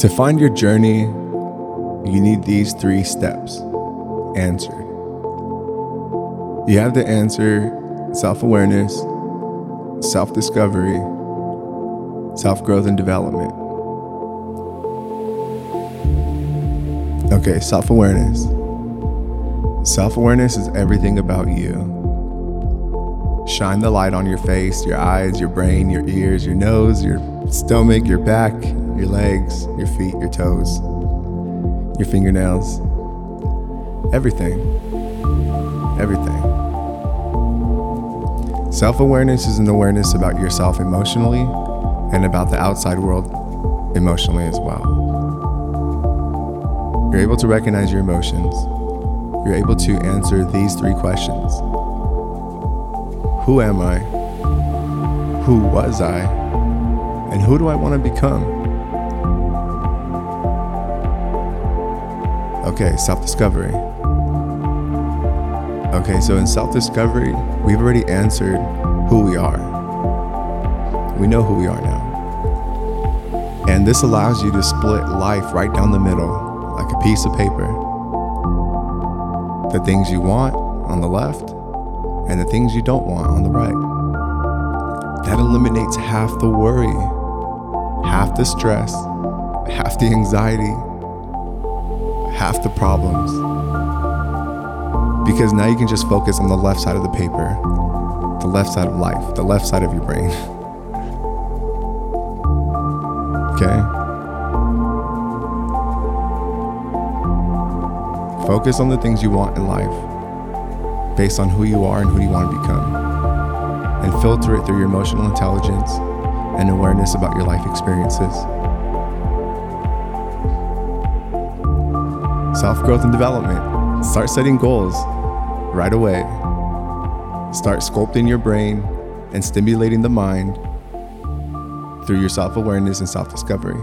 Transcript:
To find your journey, you need these three steps answered. You have to answer self awareness, self discovery, self growth, and development. Okay, self awareness. Self awareness is everything about you. Shine the light on your face, your eyes, your brain, your ears, your nose, your stomach, your back, your legs, your feet, your toes, your fingernails. Everything. Everything. Self awareness is an awareness about yourself emotionally and about the outside world emotionally as well. You're able to recognize your emotions. You're able to answer these three questions who am I? Who was I? And who do I want to become? Okay, self discovery. Okay, so in self discovery, we've already answered who we are. We know who we are now. And this allows you to split life right down the middle, like a piece of paper. The things you want on the left, and the things you don't want on the right. That eliminates half the worry, half the stress, half the anxiety, half the problems. Because now you can just focus on the left side of the paper, the left side of life, the left side of your brain. okay? Focus on the things you want in life based on who you are and who you want to become, and filter it through your emotional intelligence and awareness about your life experiences. Self growth and development. Start setting goals right away. Start sculpting your brain and stimulating the mind through your self awareness and self discovery.